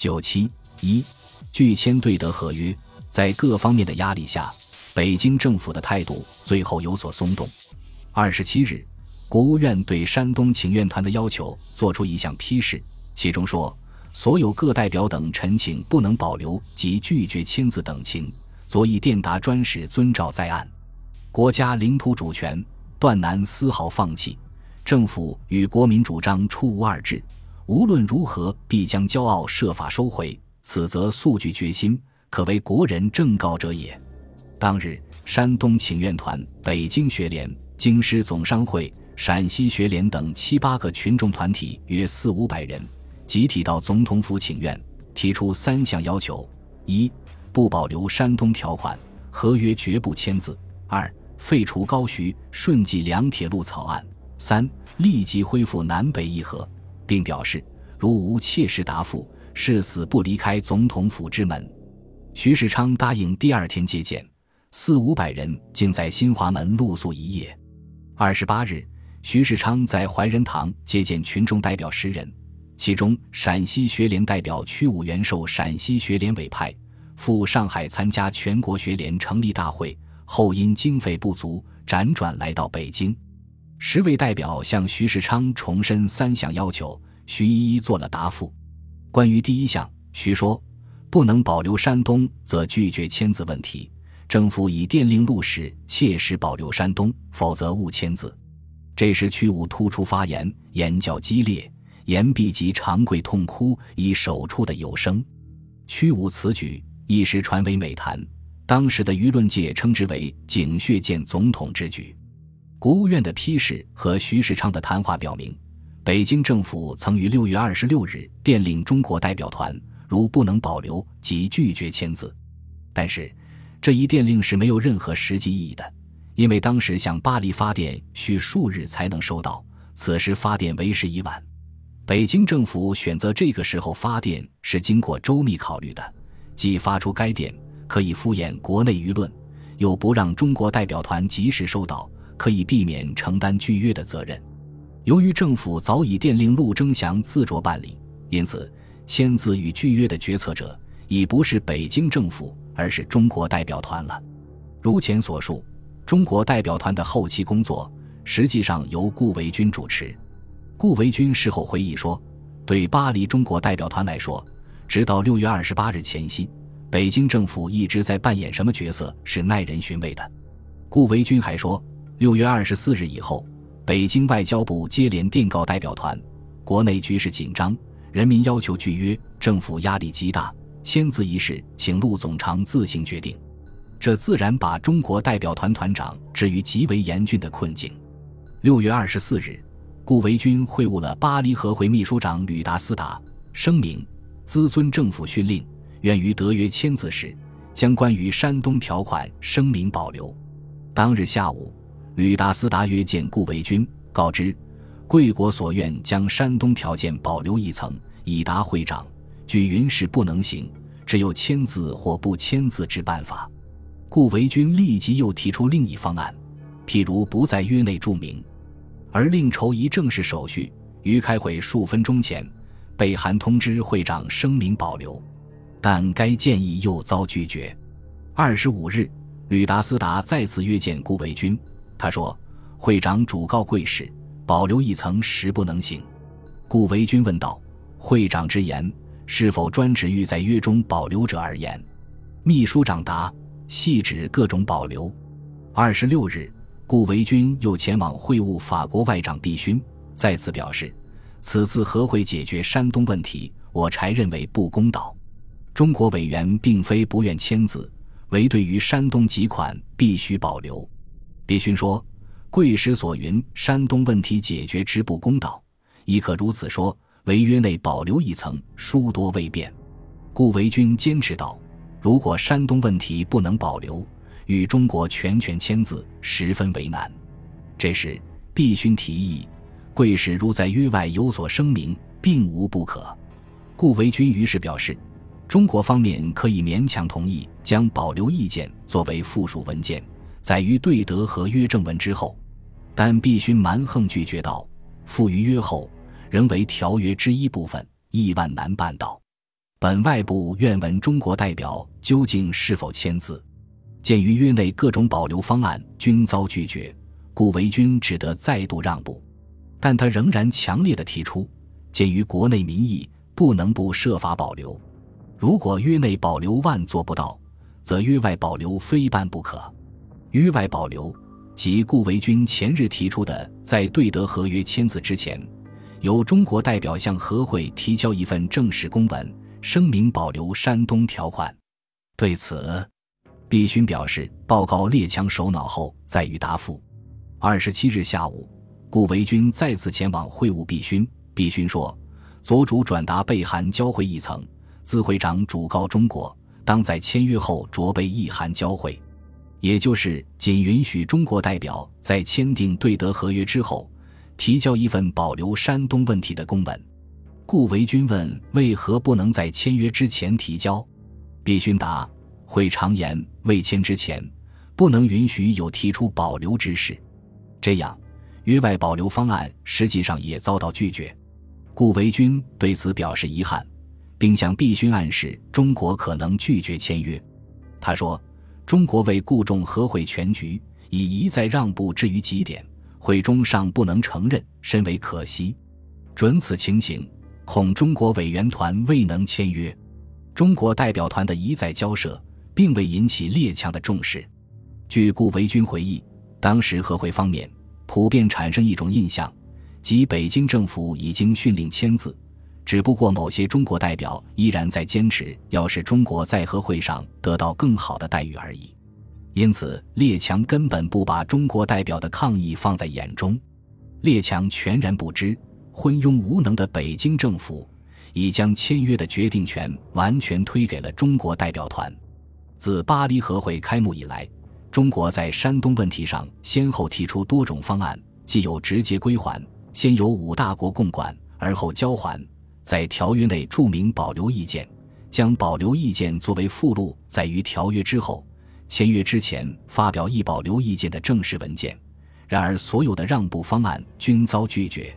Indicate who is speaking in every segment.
Speaker 1: 九七一，拒签对德合约，在各方面的压力下，北京政府的态度最后有所松动。二十七日，国务院对山东请愿团的要求作出一项批示，其中说，所有各代表等陈请不能保留及拒绝签字等情，昨以电达专使遵照在案。国家领土主权断难丝毫放弃，政府与国民主张出无二致，无论如何必将骄傲设法收回，此则速具决心，可为国人正告者也。当日，山东请愿团、北京学联、京师总商会、陕西学联等七八个群众团体约四五百人，集体到总统府请愿，提出三项要求：一、不保留山东条款，合约绝不签字；二、废除高徐、顺济两铁路草案；三、立即恢复南北议和，并表示如无切实答复，誓死不离开总统府之门。徐世昌答应第二天接见，四五百人竟在新华门露宿一夜。二十八日，徐世昌在怀仁堂接见群众代表十人，其中陕西学联代表屈武元受陕西学联委派赴上海参加全国学联成立大会。后因经费不足，辗转来到北京。十位代表向徐世昌重申三项要求，徐一一做了答复。关于第一项，徐说：“不能保留山东，则拒绝签字问题。政府以电令录使，切实保留山东，否则勿签字。”这时，屈武突出发言，言较激烈，言毕即长跪痛哭，以手触的有声。屈武此举一时传为美谈。当时的舆论界称之为“井穴见总统之举”。国务院的批示和徐世昌的谈话表明，北京政府曾于六月二十六日电令中国代表团，如不能保留，即拒绝签字。但是，这一电令是没有任何实际意义的，因为当时向巴黎发电需数日才能收到，此时发电为时已晚。北京政府选择这个时候发电是经过周密考虑的，即发出该电。可以敷衍国内舆论，又不让中国代表团及时收到，可以避免承担拒约的责任。由于政府早已电令陆征祥自酌办理，因此签字与拒约的决策者已不是北京政府，而是中国代表团了。如前所述，中国代表团的后期工作实际上由顾维钧主持。顾维钧事后回忆说：“对巴黎中国代表团来说，直到六月二十八日前夕。”北京政府一直在扮演什么角色是耐人寻味的。顾维钧还说，六月二十四日以后，北京外交部接连电告代表团，国内局势紧张，人民要求拒约，政府压力极大，签字一事请陆总长自行决定。这自然把中国代表团团长置于极为严峻的困境。六月二十四日，顾维钧会晤了巴黎和会秘书长吕达斯达，声明兹遵政府训令。愿于德约签字时，将关于山东条款声明保留。当日下午，吕达斯达约见顾维钧，告知贵国所愿将山东条件保留一层，以达会长。据云是不能行，只有签字或不签字之办法。顾维钧立即又提出另一方案，譬如不在约内注明，而另筹一正式手续。于开会数分钟前，被韩通知会长声明保留。但该建议又遭拒绝。二十五日，吕达斯达再次约见顾维钧，他说：“会长主告贵使，保留一层实不能行。”顾维钧问道：“会长之言是否专指欲在约中保留者而言？”秘书长答：“系指各种保留。”二十六日，顾维钧又前往会晤法国外长毕勋，再次表示：“此次和会解决山东问题，我柴认为不公道。”中国委员并非不愿签字，唯对于山东几款必须保留。别勋说：“贵使所云山东问题解决之不公道，亦可如此说。违约内保留一层，殊多未便。”顾维钧坚持道：“如果山东问题不能保留，与中国全权签字十分为难。”这时，毕勋提议：“贵使如在约外有所声明，并无不可。”顾维钧于是表示。中国方面可以勉强同意将保留意见作为附属文件，载于对德和约正文之后，但必须蛮横拒绝道：“附于约后，仍为条约之一部分，亿万难办到。”本外部愿闻中国代表究竟是否签字。鉴于约内各种保留方案均遭拒绝，故维军只得再度让步。但他仍然强烈的提出，鉴于国内民意，不能不设法保留。如果约内保留万做不到，则约外保留非办不可。域外保留，即顾维钧前日提出的，在对德合约签字之前，由中国代表向和会提交一份正式公文，声明保留山东条款。对此，毕勋表示，报告列强首脑后再予答复。二十七日下午。顾维钧再次前往会晤毕勋，毕勋说：“左主转达备函交会议层，自会长主告中国，当在签约后着备一函交会，也就是仅允许中国代表在签订对德合约之后，提交一份保留山东问题的公文。”顾维钧问：“为何不能在签约之前提交？”毕勋答：“会常言，未签之前，不能允许有提出保留之事。”这样。约外保留方案实际上也遭到拒绝，顾维钧对此表示遗憾，并向毕勋暗示中国可能拒绝签约。他说：“中国为顾重和会全局，已一再让步至于极点，会中尚不能承认，深为可惜。准此情形，恐中国委员团未能签约。中国代表团的一再交涉，并未引起列强的重视。”据顾维钧回忆，当时和会方面。普遍产生一种印象，即北京政府已经训令签字，只不过某些中国代表依然在坚持要使中国在和会上得到更好的待遇而已。因此，列强根本不把中国代表的抗议放在眼中，列强全然不知，昏庸无能的北京政府已将签约的决定权完全推给了中国代表团。自巴黎和会开幕以来。中国在山东问题上先后提出多种方案，既有直接归还，先由五大国共管，而后交还，在条约内注明保留意见，将保留意见作为附录载于条约之后，签约之前发表一保留意见的正式文件。然而，所有的让步方案均遭拒绝。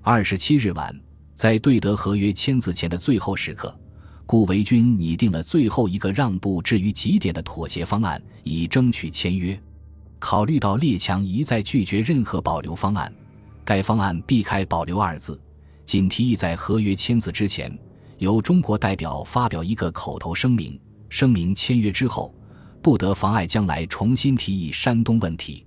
Speaker 1: 二十七日晚，在对德合约签字前的最后时刻。顾维钧拟定了最后一个让步至于极点的妥协方案，以争取签约。考虑到列强一再拒绝任何保留方案，该方案避开“保留”二字，仅提议在合约签字之前，由中国代表发表一个口头声明，声明签约之后不得妨碍将来重新提议山东问题。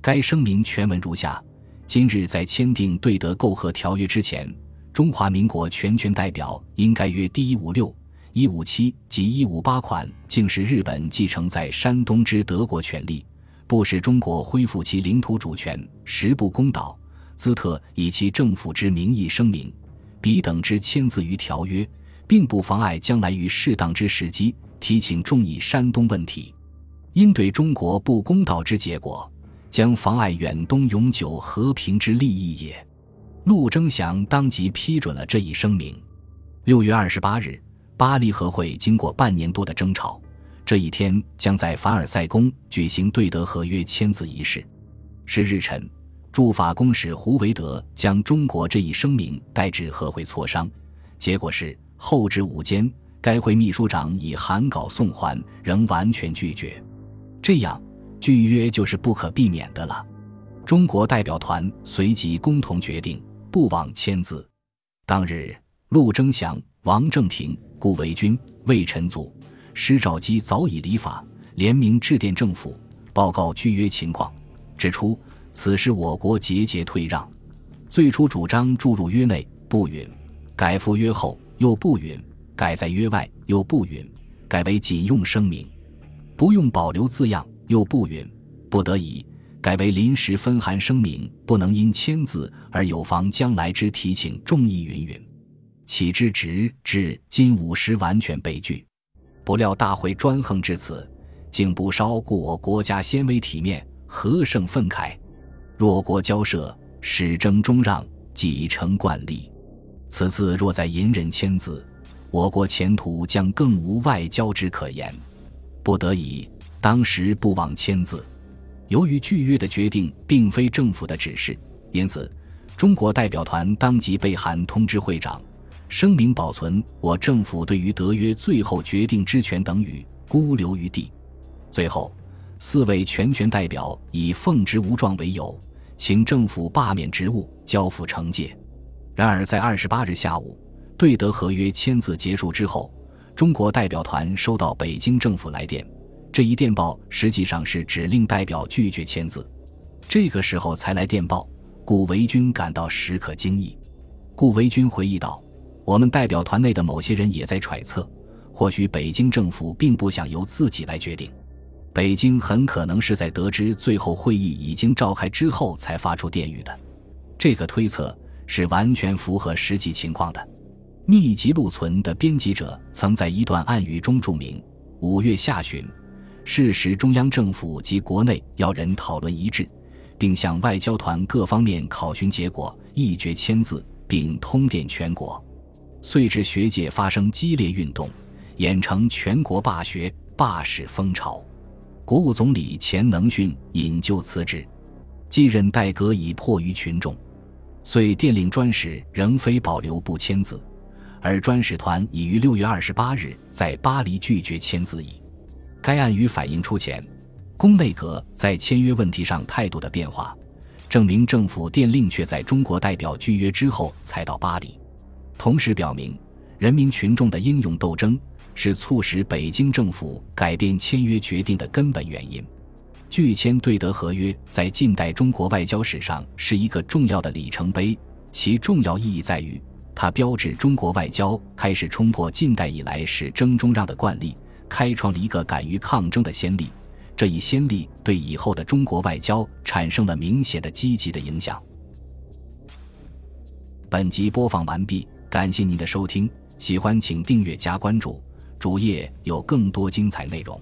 Speaker 1: 该声明全文如下：今日在签订对德媾和条约之前。中华民国全权代表应该约第一五六、一五七及一五八款，竟是日本继承在山东之德国权利，不使中国恢复其领土主权，实不公道。兹特以其政府之名义声明，彼等之签字于条约，并不妨碍将来于适当之时机提请众议山东问题。因对中国不公道之结果，将妨碍远东永久和平之利益也。陆征祥当即批准了这一声明。六月二十八日，巴黎和会经过半年多的争吵，这一天将在凡尔赛宫举行对德合约签字仪式。是日晨，驻法公使胡维德将中国这一声明带至和会磋商，结果是后至午间，该会秘书长以函稿送还，仍完全拒绝。这样，拒约就是不可避免的了。中国代表团随即共同决定。不往签字。当日，陆征祥、王正廷、顾维钧、魏晨祖、施肇基早已离法，联名致电政府，报告拒约情况，指出此时我国节节退让。最初主张注入约内，不允；改赴约后又不允；改在约外又不允；改为仅用声明，不用保留字样又不允。不得已。改为临时分函声明，不能因签字而有妨将来之提请众议云云，岂知直至今五时完全被拒。不料大会专横至此，竟不稍顾我国家先威体面，何胜愤慨？弱国交涉，始争终让，几成惯例。此次若再隐忍签字，我国前途将更无外交之可言。不得已，当时不忘签字。由于拒约的决定并非政府的指示，因此中国代表团当即备函通知会长，声明保存我政府对于德约最后决定之权等语，孤留于地。最后，四位全权代表以奉职无状为由，请政府罢免职务，交付惩戒。然而，在二十八日下午，对德合约签字结束之后，中国代表团收到北京政府来电，这一电报实际上是指令代表拒绝签字。这个时候才来电报，顾维钧感到时刻惊异。顾维钧回忆道：“我们代表团内的某些人也在揣测，或许北京政府并不想由自己来决定，北京很可能是在得知最后会议已经召开之后才发出电谕的。这个推测是完全符合实际情况的。”秘籍录存的编辑者曾在一段暗语中注明：“五月下旬，是时中央政府及国内要人讨论一致，并向外交团各方面考询结果，一决签字，并通电全国。遂至学界发生激烈运动，演成全国罢学罢史风潮。国务总理钱能训引咎辞职，继任代阁已迫于群众，遂电令专使仍非保留不签字。”而专使团已于六月二十八日在巴黎拒绝签字矣。该案语反映出前宫内阁在签约问题上态度的变化，证明政府电令却在中国代表拒约之后才到巴黎，同时表明人民群众的英勇斗争是促使北京政府改变签约决定的根本原因。拒签对德合约在近代中国外交史上是一个重要的里程碑，其重要意义在于。它标志中国外交开始冲破近代以来是争中让的惯例，开创了一个敢于抗争的先例。这一先例对以后的中国外交产生了明显的积极的影响。本集播放完毕，感谢您的收听，喜欢请订阅加关注，主页有更多精彩内容。